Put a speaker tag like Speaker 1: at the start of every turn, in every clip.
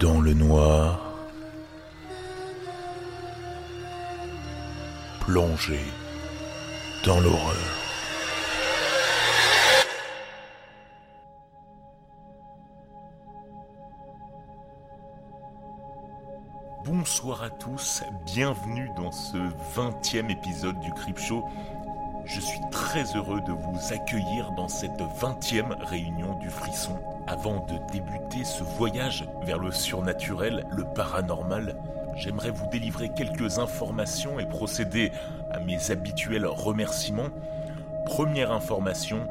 Speaker 1: dans le noir, plongé dans l'horreur. Bonsoir à tous, bienvenue dans ce 20e épisode du Crip Show. Je suis très heureux de vous accueillir dans cette 20e réunion du frisson. Avant de débuter ce voyage vers le surnaturel, le paranormal, j'aimerais vous délivrer quelques informations et procéder à mes habituels remerciements. Première information,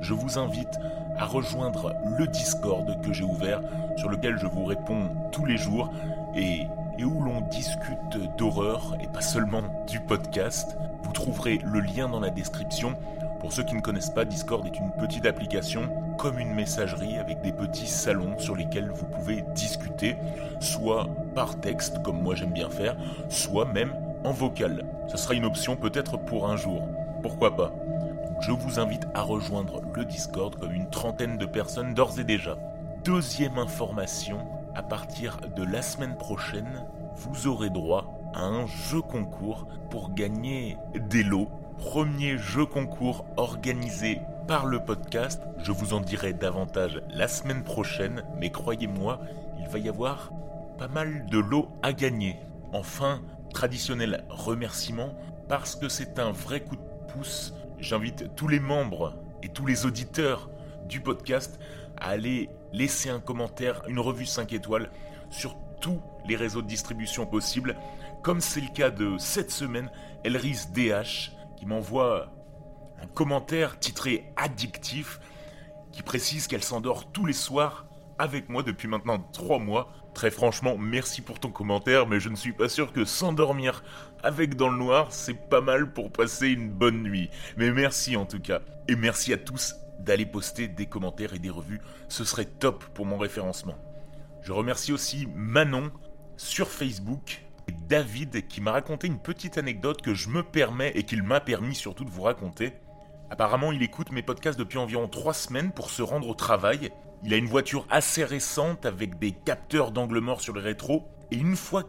Speaker 1: je vous invite à rejoindre le Discord que j'ai ouvert, sur lequel je vous réponds tous les jours et, où l'on discute d'horreur et pas seulement du podcast. Vous trouverez le lien dans la description. Pour ceux qui ne connaissent pas, Discord est une petite application comme une messagerie avec des petits salons sur lesquels vous pouvez discuter, soit par texte comme moi j'aime bien faire, soit même en vocal. Ce sera une option peut-être pour un jour. Pourquoi pas? Je vous invite à rejoindre le Discord comme une trentaine de personnes d'ores et déjà. Deuxième information, à partir de la semaine prochaine, vous aurez droit à un jeu concours pour gagner des lots. Premier jeu concours organisé par le podcast. Je vous en dirai davantage la semaine prochaine, mais croyez-moi, il va y avoir pas mal de lots à gagner. Enfin, traditionnel remerciement, parce que c'est un vrai coup de pouce, j'invite tous les membres et tous les auditeurs du podcast à aller laisser un commentaire, une revue 5 étoiles sur tous les réseaux de distribution possibles, comme c'est le cas de cette semaine, Elris DH, qui m'envoie un commentaire titré Addictif, qui précise qu'elle s'endort tous les soirs avec moi depuis maintenant 3 mois. Très franchement, merci pour ton commentaire, mais je ne suis pas sûr que s'endormir avec dans le noir, c'est pas mal pour passer une bonne nuit. Mais merci en tout cas. Et merci à tous d'aller poster des commentaires et des revues, ce serait top pour mon référencement. Je remercie aussi Manon sur Facebook et David qui m'a raconté une petite anecdote que je me permets et qu'il m'a permis surtout de vous raconter. Apparemment, il écoute mes podcasts depuis environ 3 semaines pour se rendre au travail. Il a une voiture assez récente avec des capteurs d'angle mort sur le rétro. Et une fois,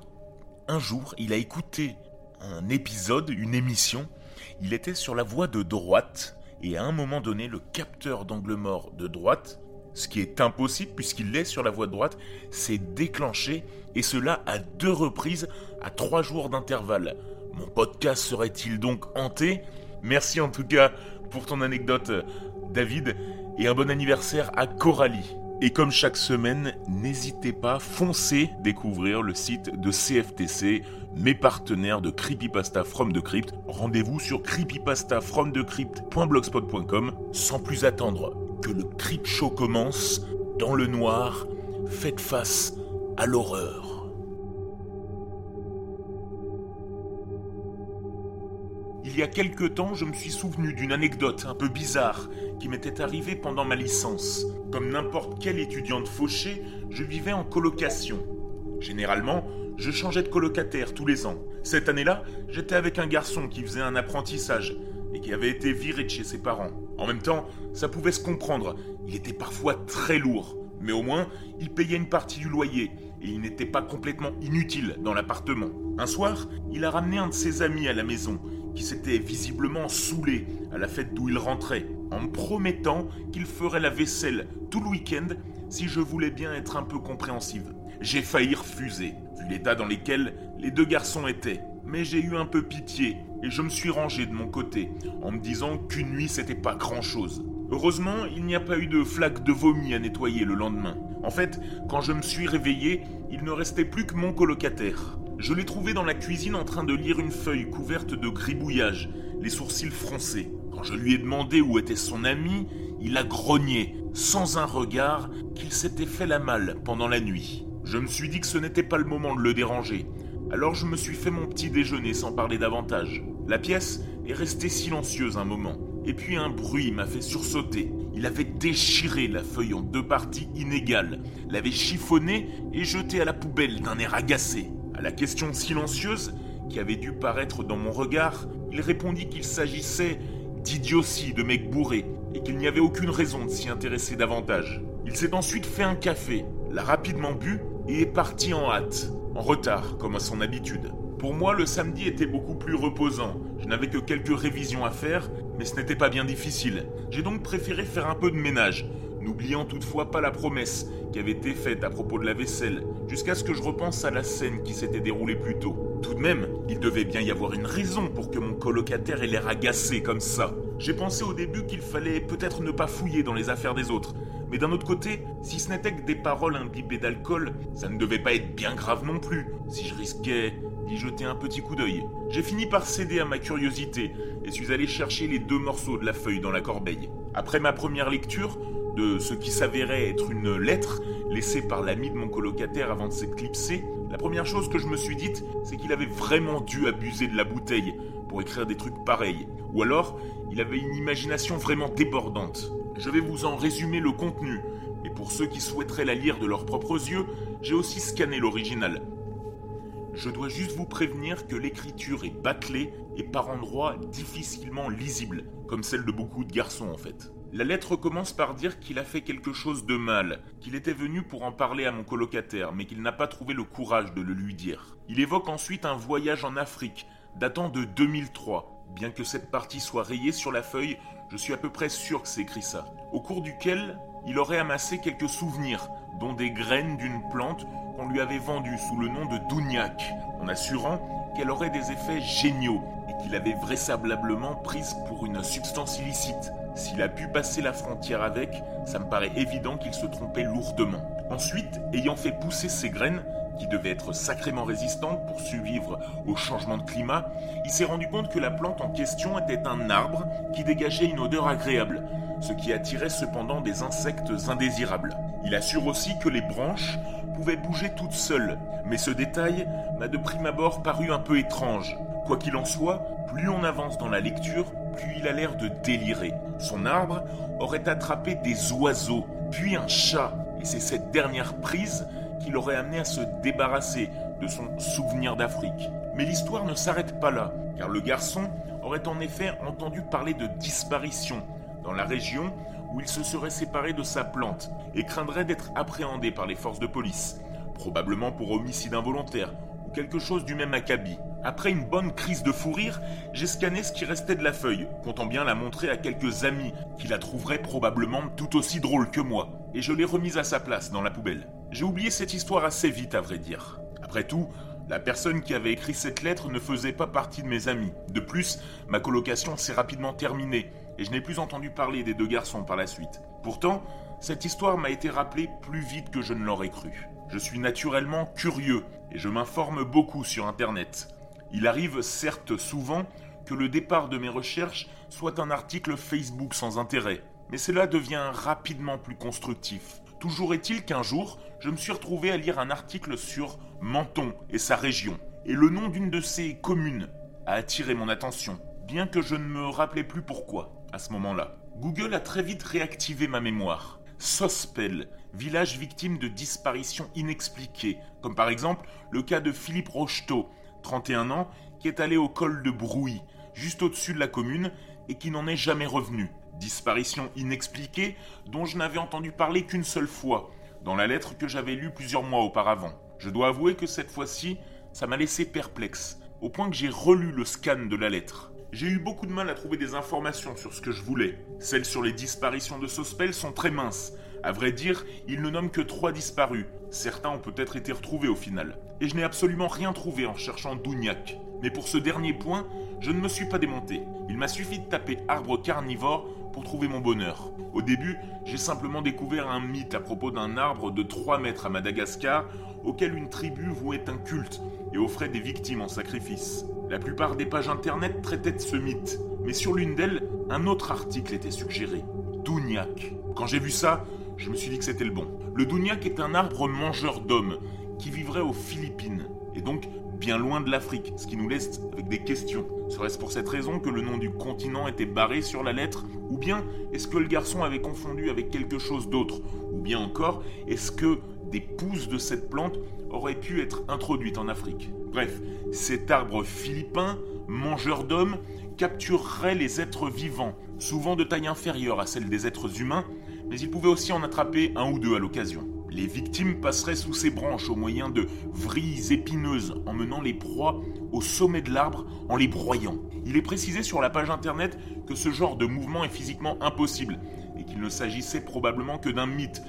Speaker 1: un jour, il a écouté un épisode, une émission. Il était sur la voie de droite et à un moment donné, le capteur d'angle mort de droite, ce qui est impossible puisqu'il est sur la voie de droite, s'est déclenché et cela à deux reprises à trois jours d'intervalle. Mon podcast serait-il donc hanté? Merci en tout cas pour ton anecdote, David, et un bon anniversaire à Coralie. Et comme chaque semaine, n'hésitez pas, foncez découvrir le site de CFTC, mes partenaires de Creepypasta From the Crypt. Rendez-vous sur creepypastafromthecrypt.blogspot.com. Sans plus attendre que le Crypt Show commence, dans le noir, faites face à l'horreur. Il y a quelque temps, je me suis souvenu d'une anecdote un peu bizarre qui m'était arrivée pendant ma licence. Comme n'importe quel étudiant de fauché, je vivais en colocation. Généralement, je changeais de colocataire tous les ans. Cette année-là, j'étais avec un garçon qui faisait un apprentissage et qui avait été viré de chez ses parents. En même temps, ça pouvait se comprendre, il était parfois très lourd, mais au moins, il payait une partie du loyer et il n'était pas complètement inutile dans l'appartement. Un soir, il a ramené un de ses amis à la maison qui s'était visiblement saoulé à la fête d'où il rentrait, en me promettant qu'il ferait la vaisselle tout le week-end si je voulais bien être un peu compréhensive. J'ai failli refuser, vu l'état dans lequel les deux garçons étaient, mais j'ai eu un peu pitié et je me suis rangé de mon côté, en me disant qu'une nuit c'était pas grand-chose. Heureusement, il n'y a pas eu de flaque de vomi à nettoyer le lendemain. En fait, quand je me suis réveillé, il ne restait plus que mon colocataire. Je l'ai trouvé dans la cuisine en train de lire une feuille couverte de gribouillage, les sourcils froncés. Quand je lui ai demandé où était son ami, il a grogné, sans un regard, qu'il s'était fait la malle pendant la nuit. Je me suis dit que ce n'était pas le moment de le déranger. Alors je me suis fait mon petit déjeuner sans parler davantage. La pièce est restée silencieuse un moment. Et puis un bruit m'a fait sursauter. Il avait déchiré la feuille en deux parties inégales, l'avait chiffonnée et jeté à la poubelle d'un air agacé. À la question silencieuse qui avait dû paraître dans mon regard, il répondit qu'il s'agissait d'idiotie de mec bourré et qu'il n'y avait aucune raison de s'y intéresser davantage. Il s'est ensuite fait un café, l'a rapidement bu et est parti en hâte, en retard comme à son habitude. Pour moi, le samedi était beaucoup plus reposant. Je n'avais que quelques révisions à faire, mais ce n'était pas bien difficile. J'ai donc préféré faire un peu de ménage, n'oubliant toutefois pas la promesse qui avait été faite à propos de la vaisselle, jusqu'à ce que je repense à la scène qui s'était déroulée plus tôt. Tout de même, il devait bien y avoir une raison pour que mon colocataire ait l'air agacé comme ça. J'ai pensé au début qu'il fallait peut-être ne pas fouiller dans les affaires des autres, mais d'un autre côté, si ce n'était que des paroles imbibées d'alcool, ça ne devait pas être bien grave non plus, si je risquais d'y jeter un petit coup d'œil. J'ai fini par céder à ma curiosité et suis allé chercher les deux morceaux de la feuille dans la corbeille. Après ma première lecture, de ce qui s'avérait être une lettre laissée par l'ami de mon colocataire avant de s'éclipser, la première chose que je me suis dite, c'est qu'il avait vraiment dû abuser de la bouteille pour écrire des trucs pareils. Ou alors, il avait une imagination vraiment débordante. Je vais vous en résumer le contenu, et pour ceux qui souhaiteraient la lire de leurs propres yeux, j'ai aussi scanné l'original. Je dois juste vous prévenir que l'écriture est bâclée et par endroits difficilement lisible, comme celle de beaucoup de garçons en fait. La lettre commence par dire qu'il a fait quelque chose de mal, qu'il était venu pour en parler à mon colocataire, mais qu'il n'a pas trouvé le courage de le lui dire. Il évoque ensuite un voyage en Afrique, datant de 2003. Bien que cette partie soit rayée sur la feuille, je suis à peu près sûr que c'est écrit ça. Au cours duquel, il aurait amassé quelques souvenirs, dont des graines d'une plante qu'on lui avait vendue sous le nom de Dougnac, en assurant qu'elle aurait des effets géniaux et qu'il avait vraisemblablement prise pour une substance illicite. S'il a pu passer la frontière avec, ça me paraît évident qu'il se trompait lourdement. Ensuite, ayant fait pousser ses graines, qui devaient être sacrément résistantes pour survivre au changement de climat, il s'est rendu compte que la plante en question était un arbre qui dégageait une odeur agréable, ce qui attirait cependant des insectes indésirables. Il assure aussi que les branches pouvaient bouger toutes seules, mais ce détail m'a de prime abord paru un peu étrange. Quoi qu'il en soit, plus on avance dans la lecture, plus il a l'air de délirer. Son arbre aurait attrapé des oiseaux, puis un chat, et c'est cette dernière prise qui l'aurait amené à se débarrasser de son souvenir d'Afrique. Mais l'histoire ne s'arrête pas là, car le garçon aurait en effet entendu parler de disparition dans la région où il se serait séparé de sa plante et craindrait d'être appréhendé par les forces de police, probablement pour homicide involontaire ou quelque chose du même acabit. Après une bonne crise de fou rire, j'ai scanné ce qui restait de la feuille, comptant bien la montrer à quelques amis qui la trouveraient probablement tout aussi drôle que moi, et je l'ai remise à sa place dans la poubelle. J'ai oublié cette histoire assez vite à vrai dire. Après tout, la personne qui avait écrit cette lettre ne faisait pas partie de mes amis. De plus, ma colocation s'est rapidement terminée et je n'ai plus entendu parler des deux garçons par la suite. Pourtant, cette histoire m'a été rappelée plus vite que je ne l'aurais cru. Je suis naturellement curieux et je m'informe beaucoup sur Internet. Il arrive certes souvent que le départ de mes recherches soit un article Facebook sans intérêt, mais cela devient rapidement plus constructif. Toujours est-il qu'un jour, je me suis retrouvé à lire un article sur Menton et sa région, et le nom d'une de ces communes a attiré mon attention, bien que je ne me rappelais plus pourquoi à ce moment-là. Google a très vite réactivé ma mémoire. Sospel, village victime de disparitions inexpliquées, comme par exemple le cas de Philippe Rocheteau, 31 ans, qui est allé au col de Brouilly, juste au-dessus de la commune, et qui n'en est jamais revenu. Disparition inexpliquée dont je n'avais entendu parler qu'une seule fois, dans la lettre que j'avais lue plusieurs mois auparavant. Je dois avouer que cette fois-ci, ça m'a laissé perplexe, au point que j'ai relu le scan de la lettre. J'ai eu beaucoup de mal à trouver des informations sur ce que je voulais. Celles sur les disparitions de Sospel sont très minces. À vrai dire, il ne nomme que trois disparus. Certains ont peut-être été retrouvés au final. Et je n'ai absolument rien trouvé en cherchant Dougnac. Mais pour ce dernier point, je ne me suis pas démonté. Il m'a suffi de taper arbre carnivore pour trouver mon bonheur. Au début, j'ai simplement découvert un mythe à propos d'un arbre de 3 mètres à Madagascar auquel une tribu vouait un culte et offrait des victimes en sacrifice. La plupart des pages internet traitaient de ce mythe, mais sur l'une d'elles, un autre article était suggéré. Dougnac. Quand j'ai vu ça, je me suis dit que c'était le bon. Le Dougnac est un arbre mangeur d'hommes qui vivrait aux Philippines, et donc bien loin de l'Afrique, ce qui nous laisse avec des questions. Serait-ce pour cette raison que le nom du continent était barré sur la lettre Ou bien est-ce que le garçon avait confondu avec quelque chose d'autre Ou bien encore, est-ce que des pousses de cette plante auraient pu être introduites en Afrique? Bref, cet arbre philippin, mangeur d'hommes, capturerait les êtres vivants, souvent de taille inférieure à celle des êtres humains, mais il pouvait aussi en attraper un ou deux à l'occasion. Les victimes passeraient sous ces branches au moyen de vrilles épineuses, emmenant les proies au sommet de l'arbre en les broyant. Il est précisé sur la page internet que ce genre de mouvement est physiquement impossible et qu'il ne s'agissait probablement que d'un mythe.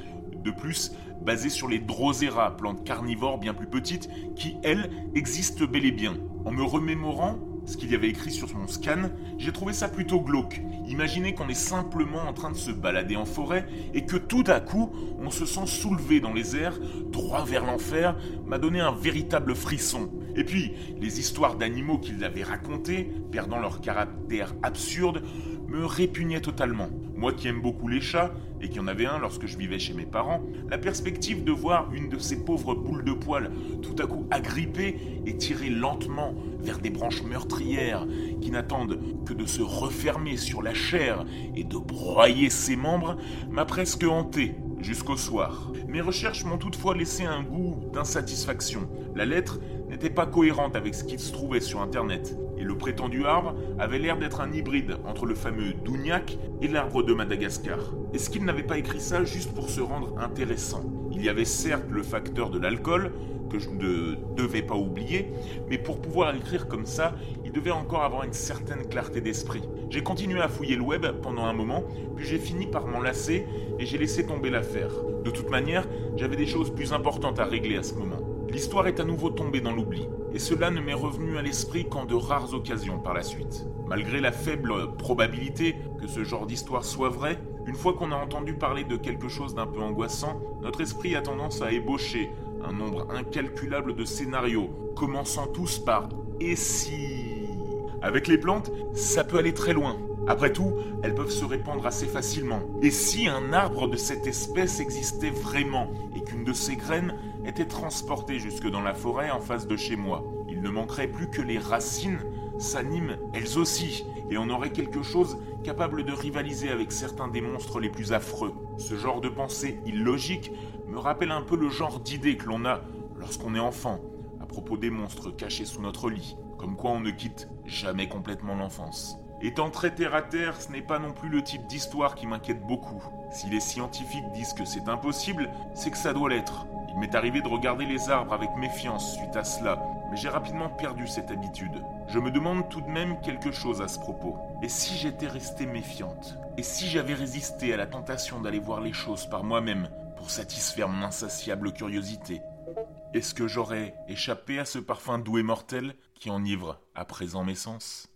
Speaker 1: De plus, basé sur les Drosera, plantes carnivores bien plus petites, qui, elles, existent bel et bien. En me remémorant ce qu'il y avait écrit sur mon scan, j'ai trouvé ça plutôt glauque. Imaginez qu'on est simplement en train de se balader en forêt et que tout à coup, on se sent soulevé dans les airs, droit vers l'enfer, m'a donné un véritable frisson. Et puis, les histoires d'animaux qu'ils avaient racontées, perdant leur caractère absurde, me répugnaient totalement. Moi qui aime beaucoup les chats, et qui en avait un lorsque je vivais chez mes parents, la perspective de voir une de ces pauvres boules de poils tout à coup agrippée et tirée lentement vers des branches meurtrières qui n'attendent que de se refermer sur la chair et de broyer ses membres m'a presque hanté jusqu'au soir. Mes recherches m'ont toutefois laissé un goût d'insatisfaction. La lettre n'était pas cohérente avec ce qui se trouvait sur Internet, et le prétendu arbre avait l'air d'être un hybride entre le fameux Dougnac et l'arbre de Madagascar. Est-ce qu'il n'avait pas écrit ça juste pour se rendre intéressant? Il y avait certes le facteur de l'alcool, que je ne devais pas oublier, mais pour pouvoir écrire comme ça, il devait encore avoir une certaine clarté d'esprit. J'ai continué à fouiller le web pendant un moment, puis j'ai fini par m'en et j'ai laissé tomber l'affaire. De toute manière, j'avais des choses plus importantes à régler à ce moment. L'histoire est à nouveau tombée dans l'oubli, et cela ne m'est revenu à l'esprit qu'en de rares occasions par la suite. Malgré la faible probabilité que ce genre d'histoire soit vrai, une fois qu'on a entendu parler de quelque chose d'un peu angoissant, notre esprit a tendance à ébaucher un nombre incalculable de scénarios, commençant tous par Et si Avec les plantes, ça peut aller très loin. Après tout, elles peuvent se répandre assez facilement. Et si un arbre de cette espèce existait vraiment et qu'une de ses graines était transportée jusque dans la forêt en face de chez moi, il ne manquerait plus que les racines s'animent elles aussi, et on aurait quelque chose capable de rivaliser avec certains des monstres les plus affreux. Ce genre de pensée illogique me rappelle un peu le genre d'idée que l'on a lorsqu'on est enfant, à propos des monstres cachés sous notre lit, comme quoi on ne quitte jamais complètement l'enfance. Étant très terre à terre, ce n'est pas non plus le type d'histoire qui m'inquiète beaucoup. Si les scientifiques disent que c'est impossible, c'est que ça doit l'être. Il m'est arrivé de regarder les arbres avec méfiance suite à cela, mais j'ai rapidement perdu cette habitude. Je me demande tout de même quelque chose à ce propos. Et si j'étais resté méfiante? Et si j'avais résisté à la tentation d'aller voir les choses par moi-même pour satisfaire mon insatiable curiosité? Est-ce que j'aurais échappé à ce parfum doux et mortel qui enivre à présent mes sens?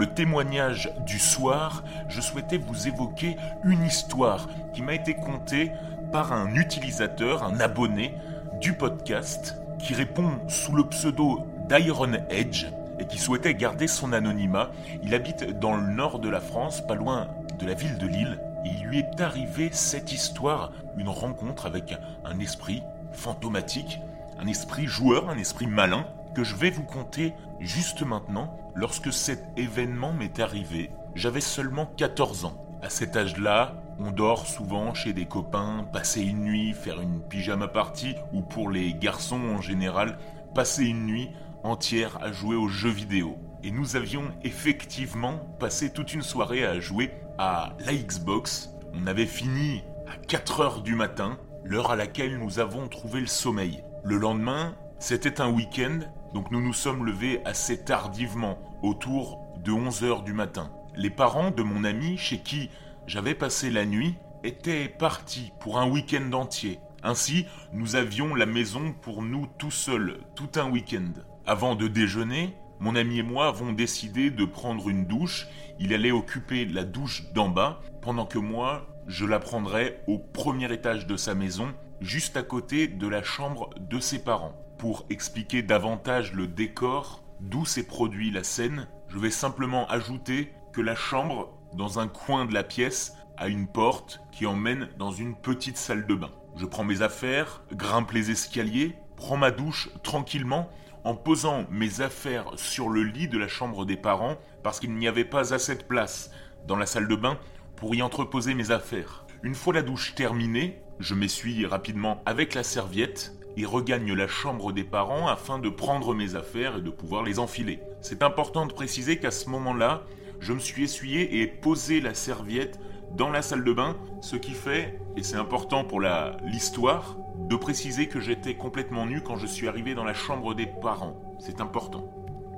Speaker 1: Le témoignage du soir, je souhaitais vous évoquer une histoire qui m'a été contée par un utilisateur, un abonné du podcast, qui répond sous le pseudo d'Iron Edge et qui souhaitait garder son anonymat. Il habite dans le nord de la France, pas loin de la ville de Lille. Il lui est arrivé cette histoire, une rencontre avec un esprit fantomatique, un esprit joueur, un esprit malin, que je vais vous conter juste maintenant. Lorsque cet événement m'est arrivé, j'avais seulement 14 ans. À cet âge-là, on dort souvent chez des copains, passer une nuit, faire une pyjama party, ou pour les garçons en général, passer une nuit entière à jouer aux jeux vidéo. Et nous avions effectivement passé toute une soirée à jouer à la Xbox. On avait fini à 4 heures du matin, l'heure à laquelle nous avons trouvé le sommeil. Le lendemain, c'était un week-end donc nous nous sommes levés assez tardivement, autour de 11 heures du matin. Les parents de mon ami, chez qui j'avais passé la nuit, étaient partis pour un week-end entier. Ainsi, nous avions la maison pour nous tout seuls, tout un week-end. Avant de déjeuner, mon ami et moi avons décidé de prendre une douche. Il allait occuper la douche d'en bas, pendant que moi, je la prendrais au premier étage de sa maison, juste à côté de la chambre de ses parents. Pour expliquer davantage le décor, d'où s'est produit la scène, je vais simplement ajouter que la chambre, dans un coin de la pièce, a une porte qui emmène dans une petite salle de bain. Je prends mes affaires, grimpe les escaliers, prends ma douche tranquillement en posant mes affaires sur le lit de la chambre des parents parce qu'il n'y avait pas assez de place dans la salle de bain pour y entreposer mes affaires. Une fois la douche terminée, je m'essuie rapidement avec la serviette et regagne la chambre des parents afin de prendre mes affaires et de pouvoir les enfiler. C'est important de préciser qu'à ce moment-là, je me suis essuyé et posé la serviette dans la salle de bain, ce qui fait, et c'est important pour l'histoire, de préciser que j'étais complètement nu quand je suis arrivé dans la chambre des parents. C'est important.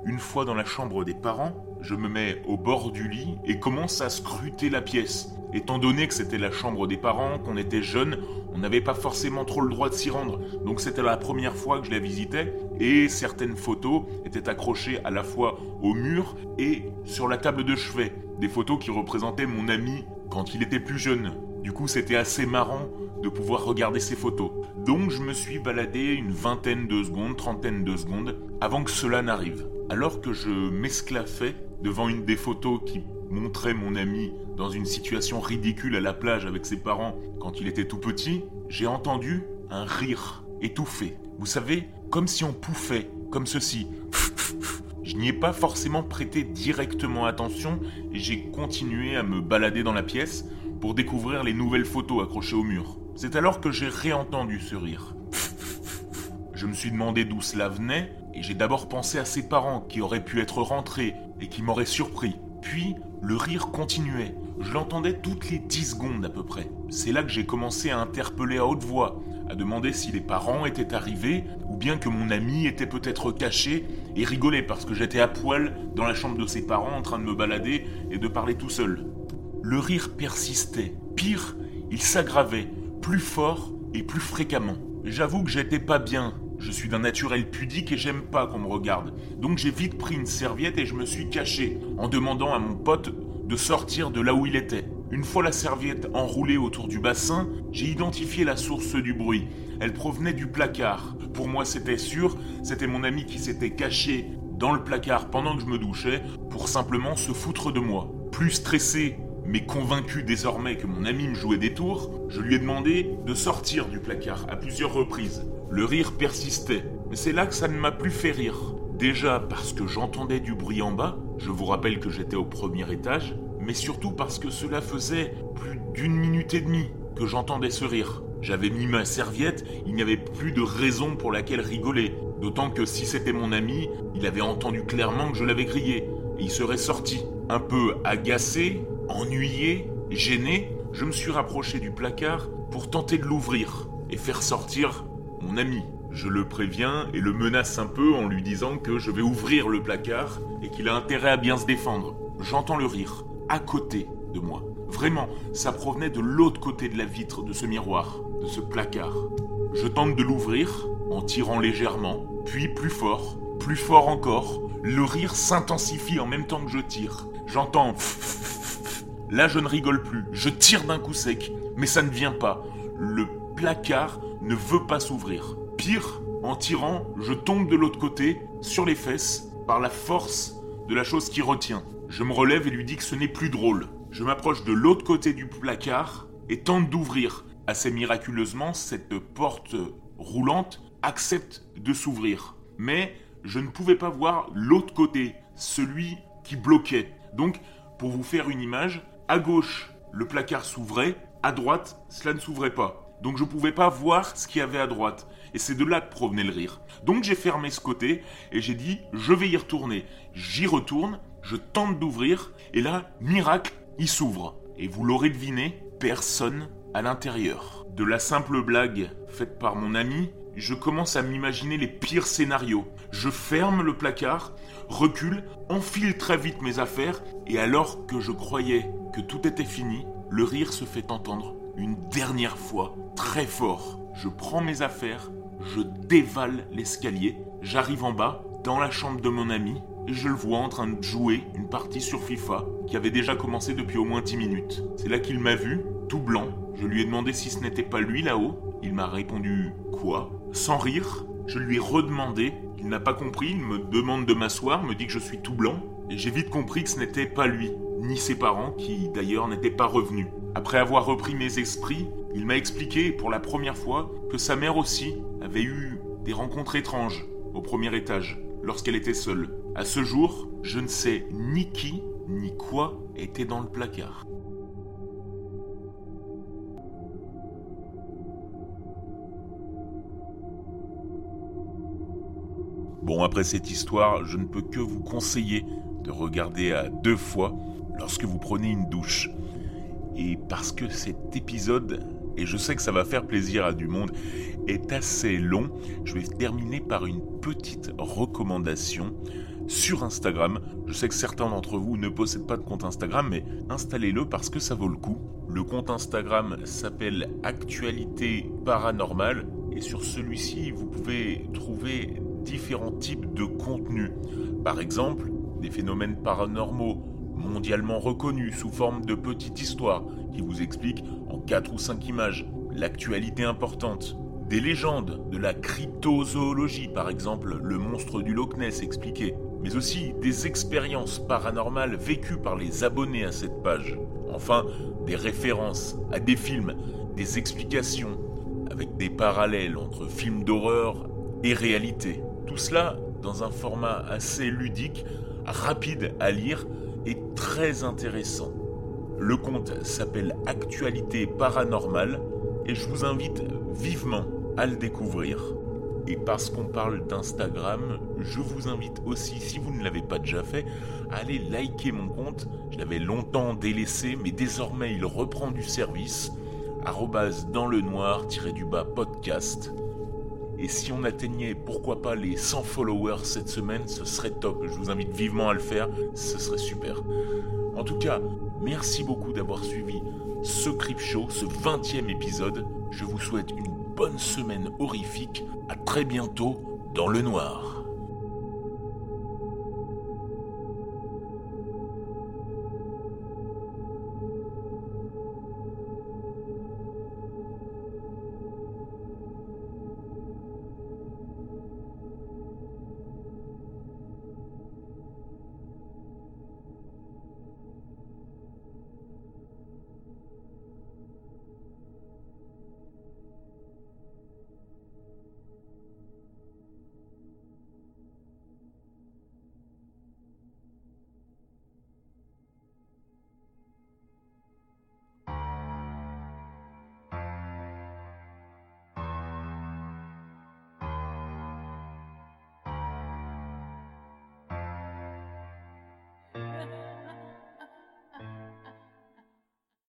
Speaker 1: Une fois dans la chambre des parents, je me mets au bord du lit et commence à scruter la pièce. Étant donné que c'était la chambre des parents, qu'on était jeunes, on n'avait pas forcément trop le droit de s'y rendre. Donc c'était la première fois que je la visitais et certaines photos étaient accrochées à la fois au mur et sur la table de chevet. Des photos qui représentaient mon ami quand il était plus jeune. Du coup, c'était assez marrant de pouvoir regarder ces photos. Donc je me suis baladé une vingtaine de secondes, trentaine de secondes avant que cela n'arrive. Alors que je m'esclaffais devant une des photos qui montrait mon ami dans une situation ridicule à la plage avec ses parents quand il était tout petit, j'ai entendu un rire étouffé. Vous savez, comme si on pouffait, comme ceci. Je n'y ai pas forcément prêté directement attention et j'ai continué à me balader dans la pièce pour découvrir les nouvelles photos accrochées au mur. C'est alors que j'ai réentendu ce rire. Je me suis demandé d'où cela venait et j'ai d'abord pensé à ses parents qui auraient pu être rentrés et qui m'auraient surpris. Puis le rire continuait. Je l'entendais toutes les 10 secondes à peu près. C'est là que j'ai commencé à interpeller à haute voix, à demander si les parents étaient arrivés ou bien que mon ami était peut-être caché et rigolait parce que j'étais à poil dans la chambre de ses parents en train de me balader et de parler tout seul. Le rire persistait. Pire, il s'aggravait, plus fort et plus fréquemment. J'avoue que j'étais pas bien. Je suis d'un naturel pudique et j'aime pas qu'on me regarde. Donc j'ai vite pris une serviette et je me suis caché en demandant à mon pote de sortir de là où il était. Une fois la serviette enroulée autour du bassin, j'ai identifié la source du bruit. Elle provenait du placard. Pour moi, c'était sûr, c'était mon ami qui s'était caché dans le placard pendant que je me douchais pour simplement se foutre de moi. Plus stressé, mais convaincu désormais que mon ami me jouait des tours, je lui ai demandé de sortir du placard à plusieurs reprises. Le rire persistait, mais c'est là que ça ne m'a plus fait rire. Déjà parce que j'entendais du bruit en bas, je vous rappelle que j'étais au premier étage, mais surtout parce que cela faisait plus d'une minute et demie que j'entendais ce rire. J'avais mis ma serviette, il n'y avait plus de raison pour laquelle rigoler. D'autant que si c'était mon ami, il avait entendu clairement que je l'avais grillé, et il serait sorti. Un peu agacé, ennuyé, gêné, je me suis rapproché du placard pour tenter de l'ouvrir et faire sortir mon ami. Je le préviens et le menace un peu en lui disant que je vais ouvrir le placard et qu'il a intérêt à bien se défendre. J'entends le rire, à côté de moi. Vraiment, ça provenait de l'autre côté de la vitre de ce miroir, de ce placard. Je tente de l'ouvrir en tirant légèrement, puis plus fort, plus fort encore. Le rire s'intensifie en même temps que je tire. J'entends Là, je ne rigole plus. Je tire d'un coup sec, mais ça ne vient pas. Le placard ne veut pas s'ouvrir. Pire, en tirant, je tombe de l'autre côté, sur les fesses, par la force de la chose qui retient. Je me relève et lui dis que ce n'est plus drôle. Je m'approche de l'autre côté du placard et tente d'ouvrir. Assez miraculeusement, cette porte roulante accepte de s'ouvrir. Mais je ne pouvais pas voir l'autre côté, celui qui bloquait. Donc, pour vous faire une image, à gauche, le placard s'ouvrait, à droite, cela ne s'ouvrait pas. Donc je ne pouvais pas voir ce qu'il y avait à droite. Et c'est de là que provenait le rire. Donc j'ai fermé ce côté et j'ai dit je vais y retourner. J'y retourne, je tente d'ouvrir et là, miracle, il s'ouvre. Et vous l'aurez deviné, personne à l'intérieur. De la simple blague faite par mon ami, je commence à m'imaginer les pires scénarios. Je ferme le placard, recule, enfile très vite mes affaires, et alors que je croyais que tout était fini, le rire se fait entendre une dernière fois, très fort. Je prends mes affaires, je dévale l'escalier, j'arrive en bas, dans la chambre de mon ami, et je le vois en train de jouer une partie sur FIFA qui avait déjà commencé depuis au moins 10 minutes. C'est là qu'il m'a vu, tout blanc. Je lui ai demandé si ce n'était pas lui là-haut. Il m'a répondu quoi? Sans rire, je lui ai redemandé. Il n'a pas compris, il me demande de m'asseoir, me dit que je suis tout blanc. Et j'ai vite compris que ce n'était pas lui, ni ses parents, qui d'ailleurs n'étaient pas revenus. Après avoir repris mes esprits, il m'a expliqué pour la première fois que sa mère aussi avait eu des rencontres étranges au premier étage, lorsqu'elle était seule. À ce jour, je ne sais ni qui ni quoi était dans le placard. Bon, après cette histoire, je ne peux que vous conseiller de regarder à deux fois lorsque vous prenez une douche. Et parce que cet épisode, et je sais que ça va faire plaisir à du monde, est assez long, je vais terminer par une petite recommandation sur Instagram. Je sais que certains d'entre vous ne possèdent pas de compte Instagram, mais installez-le parce que ça vaut le coup. Le compte Instagram s'appelle Actualité Paranormale et sur celui-ci, vous pouvez trouver différents types de contenus. Par exemple, des phénomènes paranormaux mondialement reconnus sous forme de petites histoires qui vous expliquent en 4 ou 5 images l'actualité importante. Des légendes, de la cryptozoologie, par exemple le monstre du Loch Ness expliqué, mais aussi des expériences paranormales vécues par les abonnés à cette page. Enfin, des références à des films, des explications, avec des parallèles entre films d'horreur et réalité. Tout cela dans un format assez ludique, rapide à lire et très intéressant. Le compte s'appelle Actualité paranormale et je vous invite vivement à le découvrir. Et parce qu'on parle d'Instagram, je vous invite aussi, si vous ne l'avez pas déjà fait, à aller liker mon compte. Je l'avais longtemps délaissé, mais désormais il reprend du service. Arrobase dans le noir du bas podcast. Et si on atteignait, pourquoi pas, les 100 followers cette semaine, ce serait top. Je vous invite vivement à le faire, ce serait super. En tout cas, merci beaucoup d'avoir suivi ce Crip Show, ce 20e épisode. Je vous souhaite une bonne semaine horrifique. À très bientôt dans le noir.